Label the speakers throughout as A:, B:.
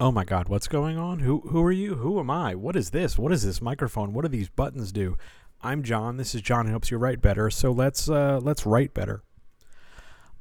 A: Oh my god, what's going on? Who who are you? Who am I? What is this? What is this microphone? What do these buttons do? I'm John. This is John who helps you write better. So let's uh let's write better.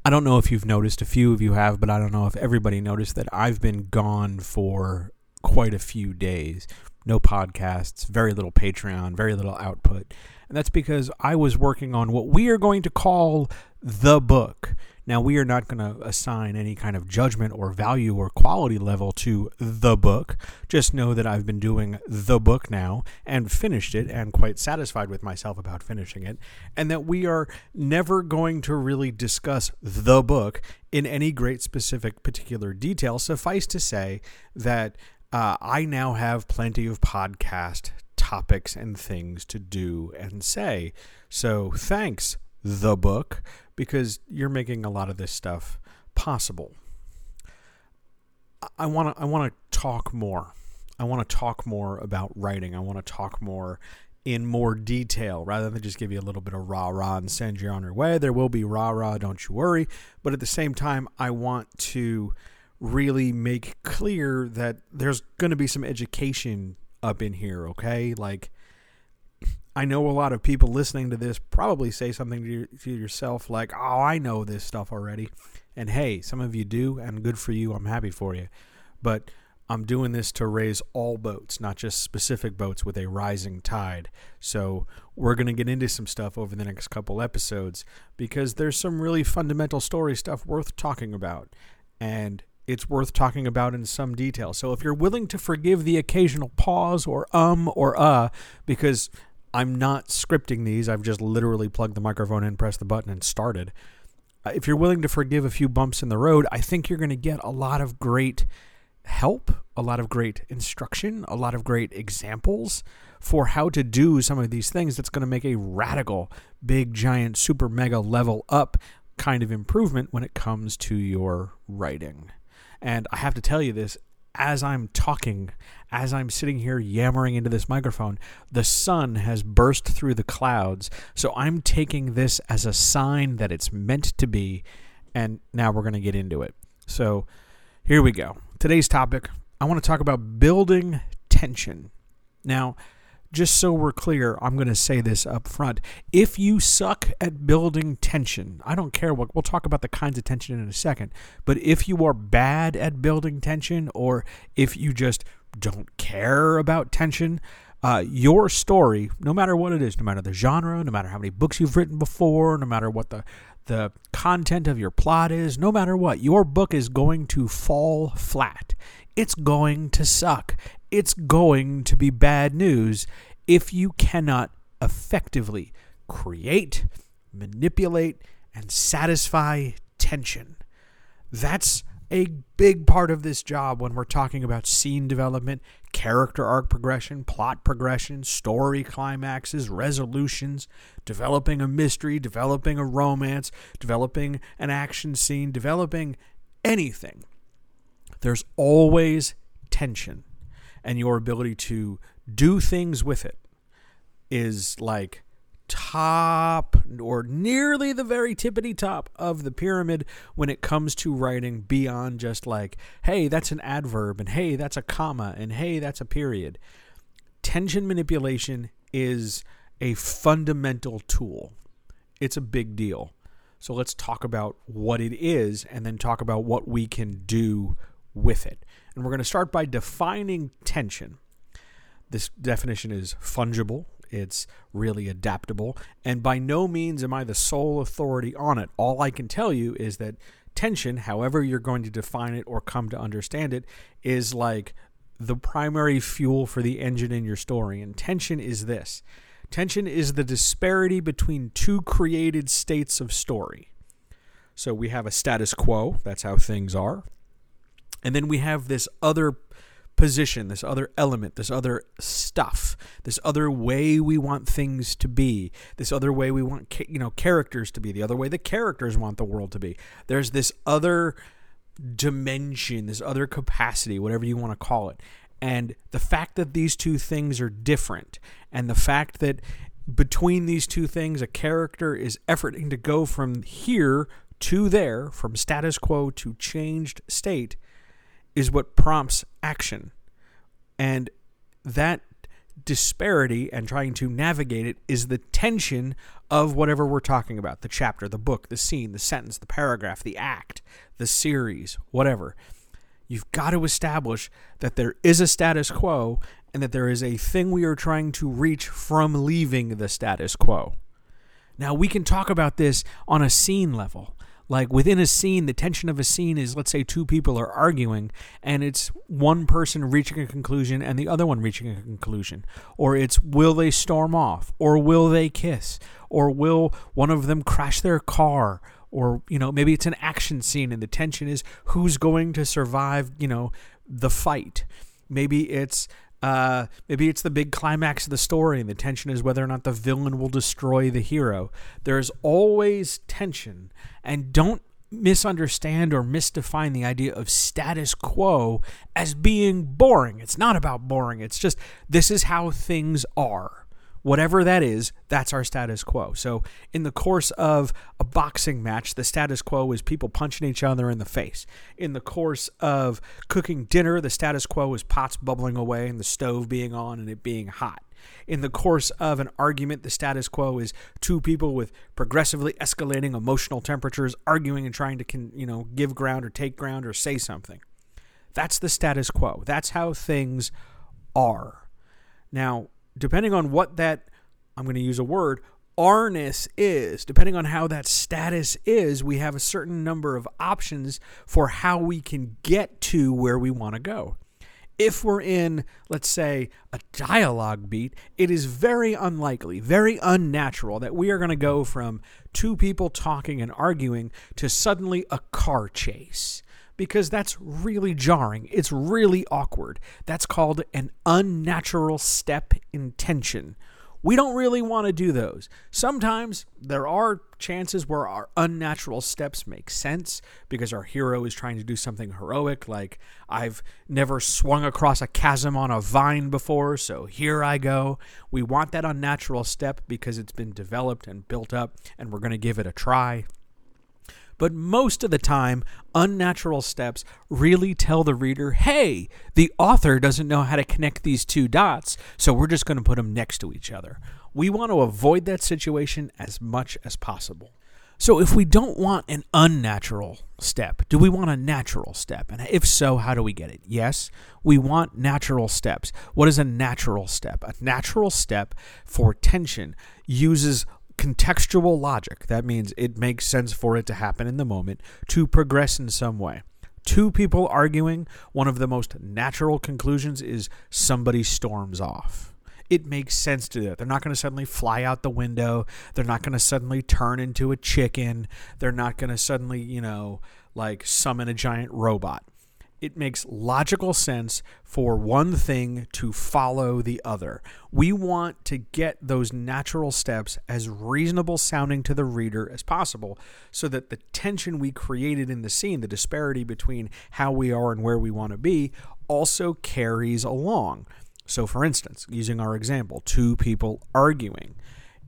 A: I don't know if you've noticed, a few of you have, but I don't know if everybody noticed that I've been gone for quite a few days. No podcasts, very little Patreon, very little output. And that's because I was working on what we are going to call the book. Now, we are not going to assign any kind of judgment or value or quality level to the book. Just know that I've been doing the book now and finished it and quite satisfied with myself about finishing it. And that we are never going to really discuss the book in any great specific particular detail. Suffice to say that uh, I now have plenty of podcast topics and things to do and say. So thanks, the book because you're making a lot of this stuff possible. I want to I want to talk more. I want to talk more about writing. I want to talk more in more detail rather than just give you a little bit of rah rah and send you on your way. There will be rah rah, don't you worry. But at the same time, I want to really make clear that there's going to be some education up in here, okay? Like I know a lot of people listening to this probably say something to, your, to yourself like, "Oh, I know this stuff already." And hey, some of you do, and good for you. I'm happy for you. But I'm doing this to raise all boats, not just specific boats with a rising tide. So, we're going to get into some stuff over the next couple episodes because there's some really fundamental story stuff worth talking about. And it's worth talking about in some detail. So, if you're willing to forgive the occasional pause or um or uh, because I'm not scripting these. I've just literally plugged the microphone in, pressed the button, and started. Uh, if you're willing to forgive a few bumps in the road, I think you're going to get a lot of great help, a lot of great instruction, a lot of great examples for how to do some of these things that's going to make a radical, big, giant, super mega level up kind of improvement when it comes to your writing. And I have to tell you this as I'm talking, as I'm sitting here yammering into this microphone, the sun has burst through the clouds. So I'm taking this as a sign that it's meant to be. And now we're going to get into it. So here we go. Today's topic I want to talk about building tension. Now, just so we're clear, I'm going to say this up front. If you suck at building tension, I don't care what, we'll talk about the kinds of tension in a second, but if you are bad at building tension or if you just don't care about tension, uh, your story, no matter what it is, no matter the genre, no matter how many books you've written before, no matter what the the content of your plot is, no matter what, your book is going to fall flat. It's going to suck it's going to be bad news if you cannot effectively create, manipulate, and satisfy tension. That's a big part of this job when we're talking about scene development, character arc progression, plot progression, story climaxes, resolutions, developing a mystery, developing a romance, developing an action scene, developing anything. There's always tension and your ability to do things with it is like top or nearly the very tippity top of the pyramid when it comes to writing beyond just like, hey, that's an adverb, and hey, that's a comma, and hey, that's a period. Tension manipulation is a fundamental tool, it's a big deal. So let's talk about what it is and then talk about what we can do with it. And we're going to start by defining tension. This definition is fungible, it's really adaptable, and by no means am I the sole authority on it. All I can tell you is that tension, however you're going to define it or come to understand it, is like the primary fuel for the engine in your story. And tension is this tension is the disparity between two created states of story. So we have a status quo, that's how things are. And then we have this other position, this other element, this other stuff, this other way we want things to be, this other way we want you know characters to be, the other way the characters want the world to be. There's this other dimension, this other capacity, whatever you want to call it. And the fact that these two things are different, and the fact that between these two things, a character is efforting to go from here to there, from status quo to changed state, is what prompts action. And that disparity and trying to navigate it is the tension of whatever we're talking about the chapter, the book, the scene, the sentence, the paragraph, the act, the series, whatever. You've got to establish that there is a status quo and that there is a thing we are trying to reach from leaving the status quo. Now, we can talk about this on a scene level. Like within a scene, the tension of a scene is let's say two people are arguing and it's one person reaching a conclusion and the other one reaching a conclusion. Or it's will they storm off? Or will they kiss? Or will one of them crash their car? Or, you know, maybe it's an action scene and the tension is who's going to survive, you know, the fight. Maybe it's uh, maybe it's the big climax of the story, and the tension is whether or not the villain will destroy the hero. There's always tension, and don't misunderstand or misdefine the idea of status quo as being boring. It's not about boring, it's just this is how things are whatever that is, that's our status quo. So, in the course of a boxing match, the status quo is people punching each other in the face. In the course of cooking dinner, the status quo is pots bubbling away and the stove being on and it being hot. In the course of an argument, the status quo is two people with progressively escalating emotional temperatures arguing and trying to, you know, give ground or take ground or say something. That's the status quo. That's how things are. Now, depending on what that, I'm going to use a word, arness is, depending on how that status is, we have a certain number of options for how we can get to where we want to go. If we're in, let's say, a dialogue beat, it is very unlikely, very unnatural that we are going to go from two people talking and arguing to suddenly a car chase because that's really jarring. It's really awkward. That's called an unnatural step in tension. We don't really want to do those. Sometimes there are chances where our unnatural steps make sense because our hero is trying to do something heroic, like, I've never swung across a chasm on a vine before, so here I go. We want that unnatural step because it's been developed and built up, and we're going to give it a try. But most of the time, unnatural steps really tell the reader, hey, the author doesn't know how to connect these two dots, so we're just going to put them next to each other. We want to avoid that situation as much as possible. So, if we don't want an unnatural step, do we want a natural step? And if so, how do we get it? Yes, we want natural steps. What is a natural step? A natural step for tension uses contextual logic. That means it makes sense for it to happen in the moment to progress in some way. Two people arguing, one of the most natural conclusions is somebody storms off. It makes sense to do that. They're not going to suddenly fly out the window. They're not going to suddenly turn into a chicken. They're not going to suddenly, you know, like summon a giant robot it makes logical sense for one thing to follow the other. We want to get those natural steps as reasonable sounding to the reader as possible so that the tension we created in the scene, the disparity between how we are and where we want to be, also carries along. So, for instance, using our example, two people arguing.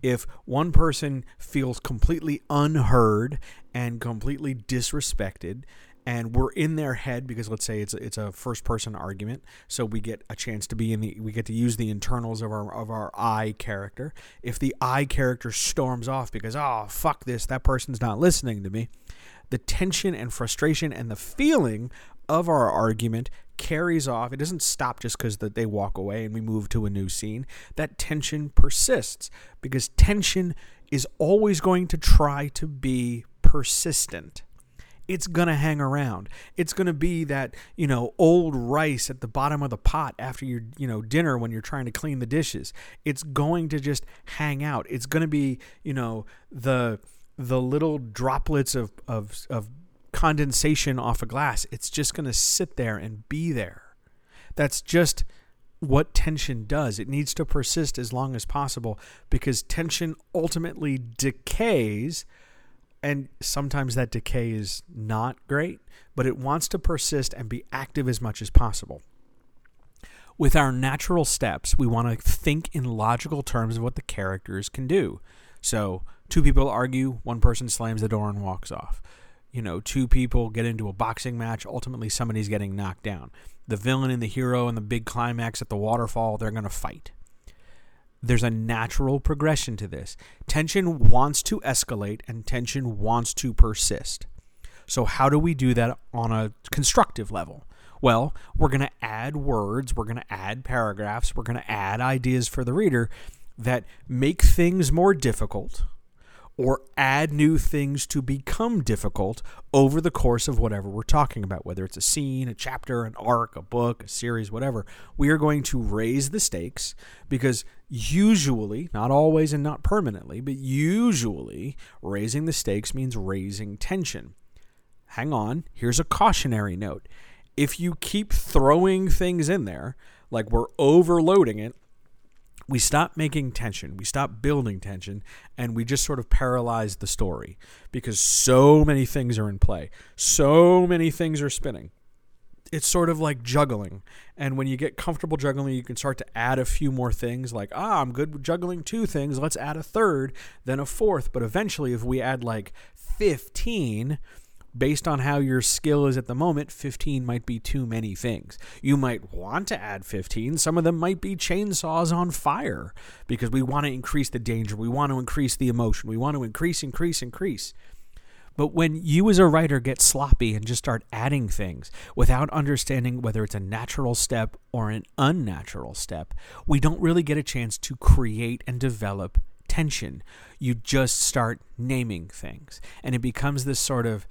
A: If one person feels completely unheard and completely disrespected, and we're in their head because let's say it's it's a first person argument so we get a chance to be in the we get to use the internals of our of our I character. If the I character storms off because oh fuck this that person's not listening to me the tension and frustration and the feeling of our argument carries off. It doesn't stop just because that they walk away and we move to a new scene. That tension persists because tension is always going to try to be persistent it's going to hang around. It's going to be that, you know, old rice at the bottom of the pot after your, you know, dinner when you're trying to clean the dishes. It's going to just hang out. It's going to be, you know, the the little droplets of of of condensation off a glass. It's just going to sit there and be there. That's just what tension does. It needs to persist as long as possible because tension ultimately decays. And sometimes that decay is not great, but it wants to persist and be active as much as possible. With our natural steps, we want to think in logical terms of what the characters can do. So, two people argue, one person slams the door and walks off. You know, two people get into a boxing match, ultimately somebody's getting knocked down the villain and the hero and the big climax at the waterfall, they're going to fight. There's a natural progression to this. Tension wants to escalate and tension wants to persist. So, how do we do that on a constructive level? Well, we're going to add words, we're going to add paragraphs, we're going to add ideas for the reader that make things more difficult or add new things to become difficult over the course of whatever we're talking about, whether it's a scene, a chapter, an arc, a book, a series, whatever. We are going to raise the stakes because usually, not always and not permanently, but usually, raising the stakes means raising tension. Hang on, here's a cautionary note. If you keep throwing things in there, like we're overloading it, we stop making tension, we stop building tension, and we just sort of paralyze the story because so many things are in play, so many things are spinning. It's sort of like juggling. And when you get comfortable juggling, you can start to add a few more things like, ah, I'm good with juggling two things. Let's add a third, then a fourth. But eventually, if we add like 15, based on how your skill is at the moment, 15 might be too many things. You might want to add 15. Some of them might be chainsaws on fire because we want to increase the danger. We want to increase the emotion. We want to increase, increase, increase. But when you as a writer get sloppy and just start adding things without understanding whether it's a natural step or an unnatural step, we don't really get a chance to create and develop tension. You just start naming things. And it becomes this sort of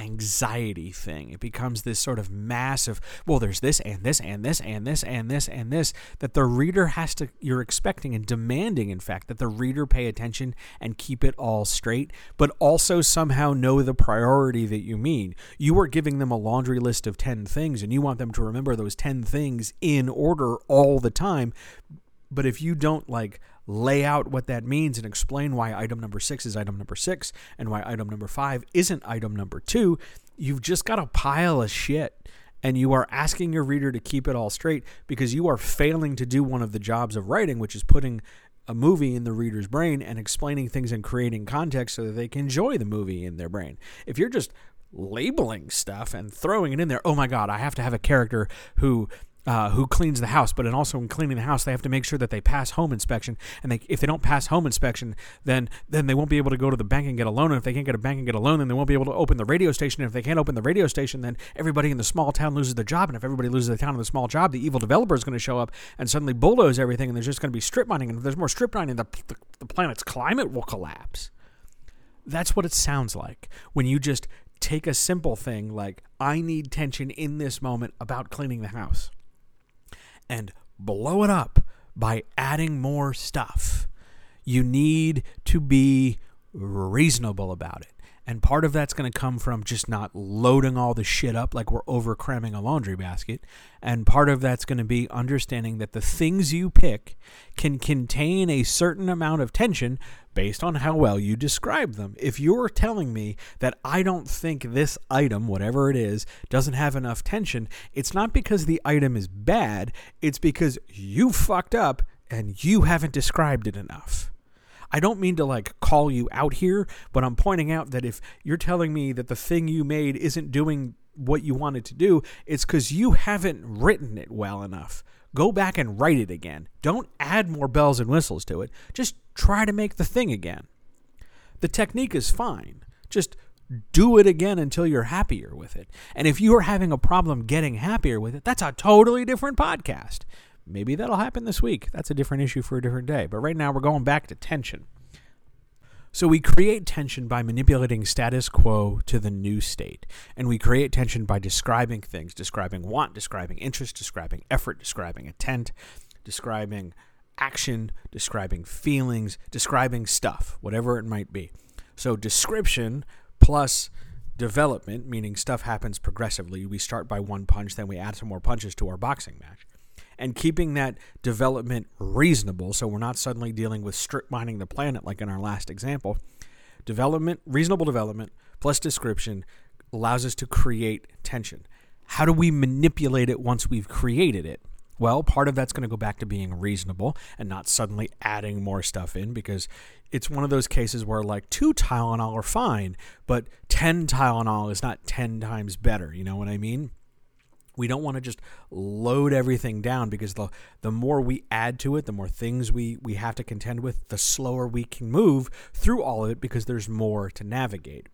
A: anxiety thing. It becomes this sort of massive, well, there's this and this and this and this and this and this that the reader has to, you're expecting and demanding, in fact, that the reader pay attention and keep it all straight, but also somehow know the priority that you mean. You are giving them a laundry list of 10 things and you want them to remember those 10 things in order all the time. But if you don't like lay out what that means and explain why item number six is item number six and why item number five isn't item number two, you've just got a pile of shit. And you are asking your reader to keep it all straight because you are failing to do one of the jobs of writing, which is putting a movie in the reader's brain and explaining things and creating context so that they can enjoy the movie in their brain. If you're just labeling stuff and throwing it in there, oh my God, I have to have a character who uh, who cleans the house, but and also in cleaning the house, they have to make sure that they pass home inspection. And they, if they don't pass home inspection, then then they won't be able to go to the bank and get a loan. And if they can't get a bank and get a loan, then they won't be able to open the radio station. And if they can't open the radio station, then everybody in the small town loses their job. And if everybody loses the town and the small job, the evil developer is going to show up and suddenly bulldoze everything. And there's just going to be strip mining. And if there's more strip mining, the, the, the planet's climate will collapse. That's what it sounds like when you just take a simple thing like I need tension in this moment about cleaning the house and blow it up by adding more stuff. You need to be reasonable about it. And part of that's going to come from just not loading all the shit up like we're over cramming a laundry basket. And part of that's going to be understanding that the things you pick can contain a certain amount of tension based on how well you describe them. If you're telling me that I don't think this item, whatever it is, doesn't have enough tension, it's not because the item is bad, it's because you fucked up and you haven't described it enough. I don't mean to like call you out here, but I'm pointing out that if you're telling me that the thing you made isn't doing what you wanted to do, it's because you haven't written it well enough. Go back and write it again. Don't add more bells and whistles to it. Just try to make the thing again. The technique is fine. Just do it again until you're happier with it. And if you are having a problem getting happier with it, that's a totally different podcast. Maybe that'll happen this week. That's a different issue for a different day. But right now, we're going back to tension. So we create tension by manipulating status quo to the new state. And we create tension by describing things, describing want, describing interest, describing effort, describing intent, describing action, describing feelings, describing stuff, whatever it might be. So description plus development, meaning stuff happens progressively. We start by one punch, then we add some more punches to our boxing match. And keeping that development reasonable, so we're not suddenly dealing with strip mining the planet like in our last example. Development, reasonable development plus description allows us to create tension. How do we manipulate it once we've created it? Well, part of that's going to go back to being reasonable and not suddenly adding more stuff in because it's one of those cases where like two Tylenol are fine, but 10 Tylenol is not 10 times better. You know what I mean? We don't want to just load everything down because the the more we add to it, the more things we we have to contend with, the slower we can move through all of it because there's more to navigate.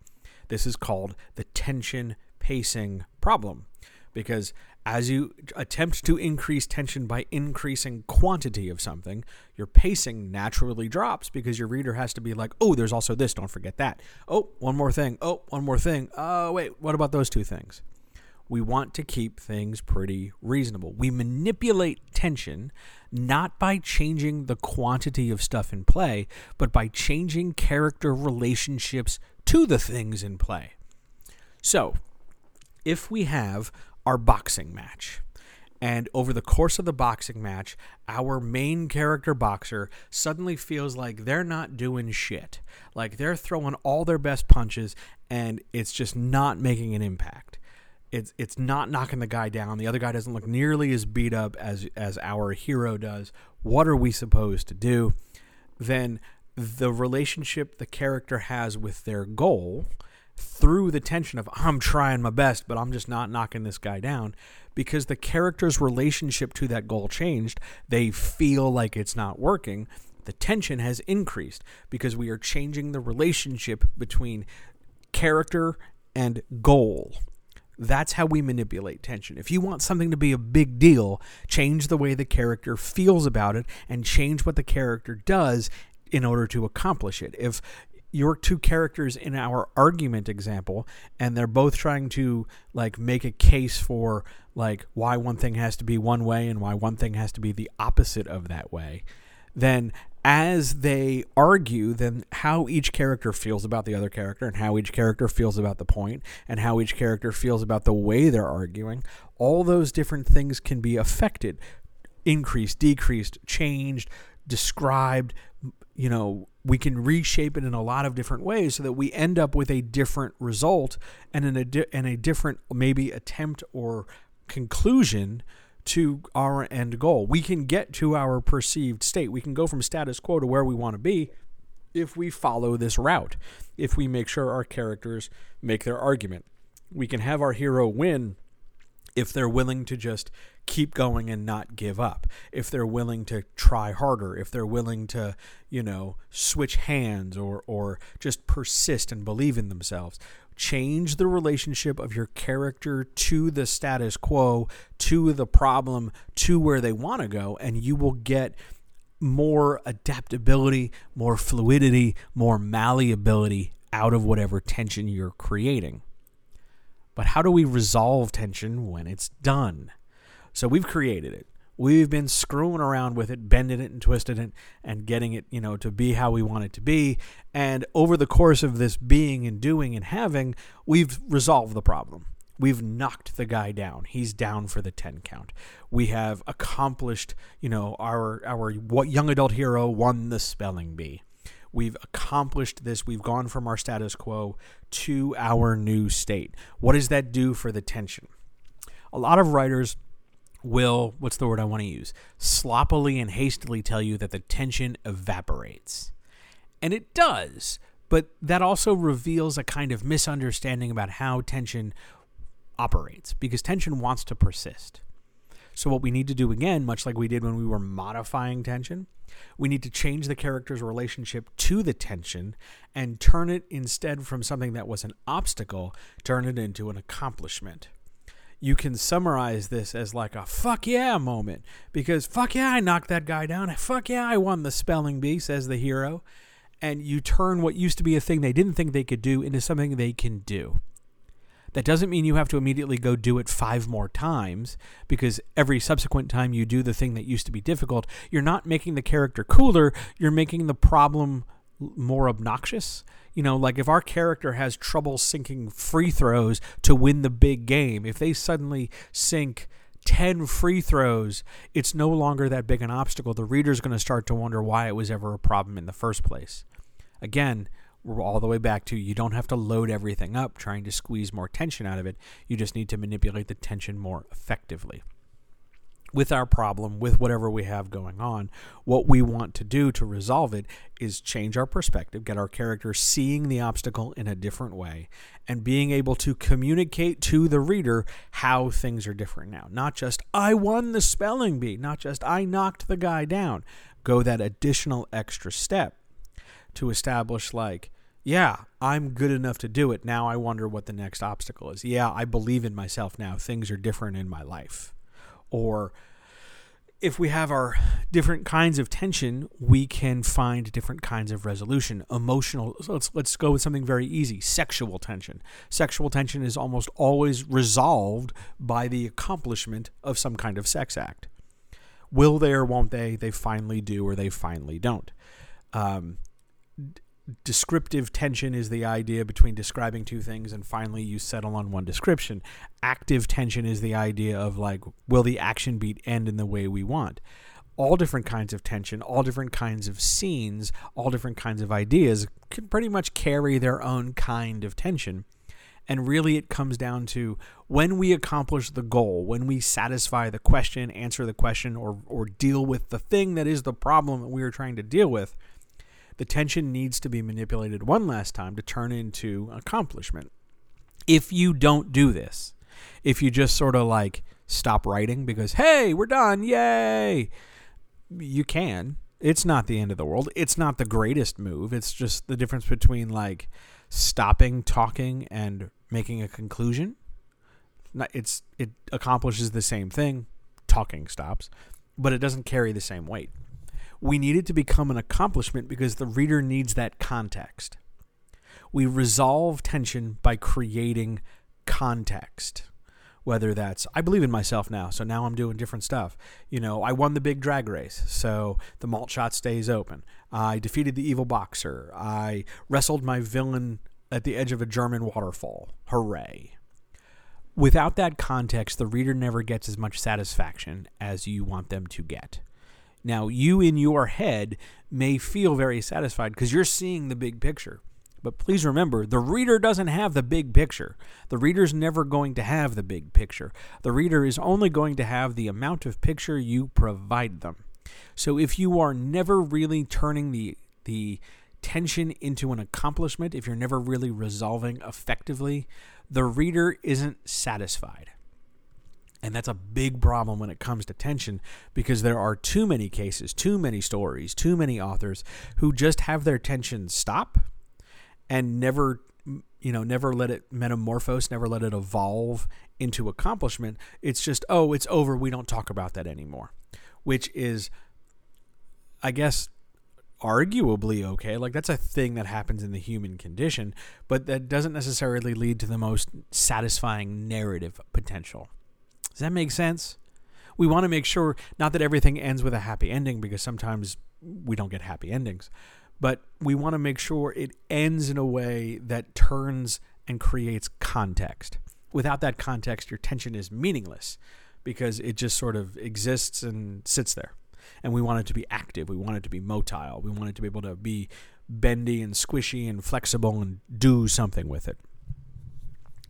A: This is called the tension pacing problem because as you attempt to increase tension by increasing quantity of something, your pacing naturally drops because your reader has to be like, oh, there's also this, don't forget that. Oh, one more thing. Oh, one more thing. Oh, wait, what about those two things? We want to keep things pretty reasonable. We manipulate tension not by changing the quantity of stuff in play, but by changing character relationships to the things in play. So, if we have our boxing match. And over the course of the boxing match, our main character boxer suddenly feels like they're not doing shit. Like they're throwing all their best punches and it's just not making an impact. It's it's not knocking the guy down. The other guy doesn't look nearly as beat up as as our hero does. What are we supposed to do? Then the relationship the character has with their goal through the tension of I'm trying my best, but I'm just not knocking this guy down because the character's relationship to that goal changed. They feel like it's not working. The tension has increased because we are changing the relationship between character and goal. That's how we manipulate tension. If you want something to be a big deal, change the way the character feels about it and change what the character does in order to accomplish it. If your two characters in our argument example and they're both trying to like make a case for like why one thing has to be one way and why one thing has to be the opposite of that way then as they argue then how each character feels about the other character and how each character feels about the point and how each character feels about the way they're arguing all those different things can be affected. Increased decreased changed described you know, we can reshape it in a lot of different ways so that we end up with a different result and in a di- and a different maybe attempt or conclusion to our end goal. We can get to our perceived state. We can go from status quo to where we want to be if we follow this route. If we make sure our characters make their argument. We can have our hero win if they're willing to just keep going and not give up, if they're willing to try harder, if they're willing to, you know, switch hands or or just persist and believe in themselves. Change the relationship of your character to the status quo, to the problem, to where they want to go, and you will get more adaptability, more fluidity, more malleability out of whatever tension you're creating. But how do we resolve tension when it's done? So we've created it. We've been screwing around with it, bending it and twisting it and getting it, you know, to be how we want it to be. And over the course of this being and doing and having, we've resolved the problem. We've knocked the guy down. He's down for the 10 count. We have accomplished, you know, our our what young adult hero won the spelling bee. We've accomplished this. We've gone from our status quo to our new state. What does that do for the tension? A lot of writers will, what's the word I want to use? Sloppily and hastily tell you that the tension evaporates. And it does, but that also reveals a kind of misunderstanding about how tension operates because tension wants to persist. So, what we need to do again, much like we did when we were modifying tension, we need to change the character's relationship to the tension and turn it instead from something that was an obstacle, turn it into an accomplishment. You can summarize this as like a fuck yeah moment because fuck yeah, I knocked that guy down. Fuck yeah, I won the spelling bee, says the hero. And you turn what used to be a thing they didn't think they could do into something they can do. That doesn't mean you have to immediately go do it five more times because every subsequent time you do the thing that used to be difficult, you're not making the character cooler, you're making the problem more obnoxious. You know, like if our character has trouble sinking free throws to win the big game, if they suddenly sink 10 free throws, it's no longer that big an obstacle. The reader's going to start to wonder why it was ever a problem in the first place. Again, we're all the way back to you don't have to load everything up trying to squeeze more tension out of it. You just need to manipulate the tension more effectively with our problem, with whatever we have going on, what we want to do to resolve it is change our perspective, get our character seeing the obstacle in a different way, and being able to communicate to the reader how things are different now. Not just, I won the spelling bee, not just, I knocked the guy down. Go that additional extra step to establish, like, yeah, I'm good enough to do it. Now I wonder what the next obstacle is. Yeah, I believe in myself now. Things are different in my life or if we have our different kinds of tension, we can find different kinds of resolution. Emotional, so let's let's go with something very easy. Sexual tension. Sexual tension is almost always resolved by the accomplishment of some kind of sex act. Will they or won't they? They finally do or they finally don't. Um, descriptive tension is the idea between describing two things and finally you settle on one description. Active tension is the idea of like, will the action beat end in the way we want? All different kinds of tension, all different kinds of scenes, all different kinds of ideas can pretty much carry their own kind of tension. And really, it comes down to when we accomplish the goal, when we satisfy the question, answer the question, or, or deal with the thing that is the problem that we are trying to deal with the tension needs to be manipulated one last time to turn into accomplishment. If you don't do this, if you just sort of like stop writing because, hey, we're done, yay, you can. It's not the end of the world. It's not the greatest move. It's just the difference between like stopping talking and making a conclusion. It's it accomplishes the same thing. Talking stops, but it doesn't carry the same weight we need it to become an accomplishment because the reader needs that context. We resolve tension by creating context. Whether that's, I believe in myself now, so now I'm doing different stuff. You know, I won the big drag race, so the malt shot stays open. I defeated the evil boxer. I wrestled my villain at the edge of a German waterfall. Hooray. Without that context, the reader never gets as much satisfaction as you want them to get. Now, you in your head may feel very satisfied because you're seeing the big picture. But please remember, the reader doesn't have the big picture. The reader's never going to have the big picture. The reader is only going to have the amount of picture you provide them. So if you are never really turning the the tension into an accomplishment, if you're never really resolving effectively, the reader isn't satisfied. And that's a big problem when it comes to tension because there are too many cases, too many stories, too many authors who just have their tension stop and never you know never let it metamorphose never let it evolve into accomplishment. It's just oh it's over. We don't talk about that anymore which is i guess arguably okay. Like that's a thing that happens in the human condition but that doesn't necessarily lead to the most satisfying narrative potential does that make sense? We want to make sure not that everything ends with a happy ending because sometimes we don't get happy endings, but we want to make sure it ends in a way that turns and creates context. Without that context, your tension is meaningless because it just sort of exists and sits there. And we want it to be active. We want it to be motile. We want it to be able to be bendy and squishy and flexible and do something with it.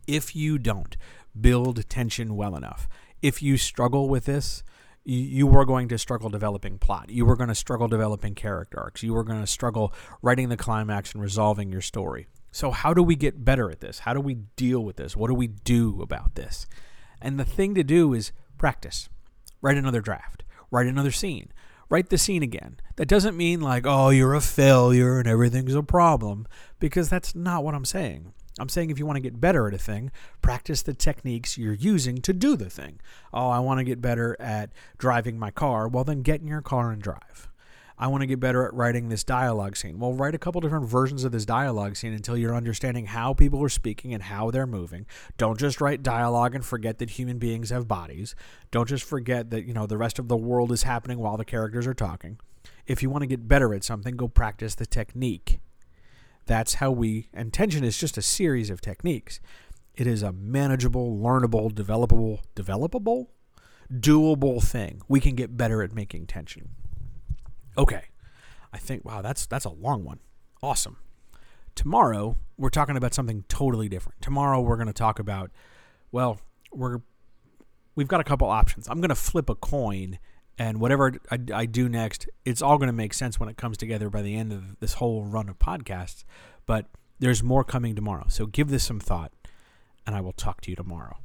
A: If you don't, build tension well enough. If you struggle with this, you are going to struggle developing plot. You are going to struggle developing character arcs. You are going to struggle writing the climax and resolving your story. So, how do we get better at this? How do we deal with this? What do we do about this? And the thing to do is practice. Write another draft, write another scene, write the scene again. That doesn't mean like, oh, you're a failure and everything's a problem, because that's not what I'm saying. I'm saying if you want to get better at a thing, practice the techniques you're using to do the thing. Oh, I want to get better at driving my car. Well, then get in your car and drive. I want to get better at writing this dialogue scene. Well, write a couple different versions of this dialogue scene until you're understanding how people are speaking and how they're moving. Don't just write dialogue and forget that human beings have bodies. Don't just forget that, you know, the rest of the world is happening while the characters are talking. If you want to get better at something, go practice the technique That's how we, and tension is just a series of techniques. It is a manageable, learnable, developable, developable, doable thing. We can get better at making tension. Okay. I think wow, that's that's a long one. Awesome. Tomorrow we're talking about something totally different. Tomorrow we're going to talk about well, we're we've got a couple options. I'm going to flip a coin and whatever I, I do next, it's all going to make sense when it comes together by the end of this whole run of podcasts. But there's more coming tomorrow. So give this some thought, and I will talk to you tomorrow.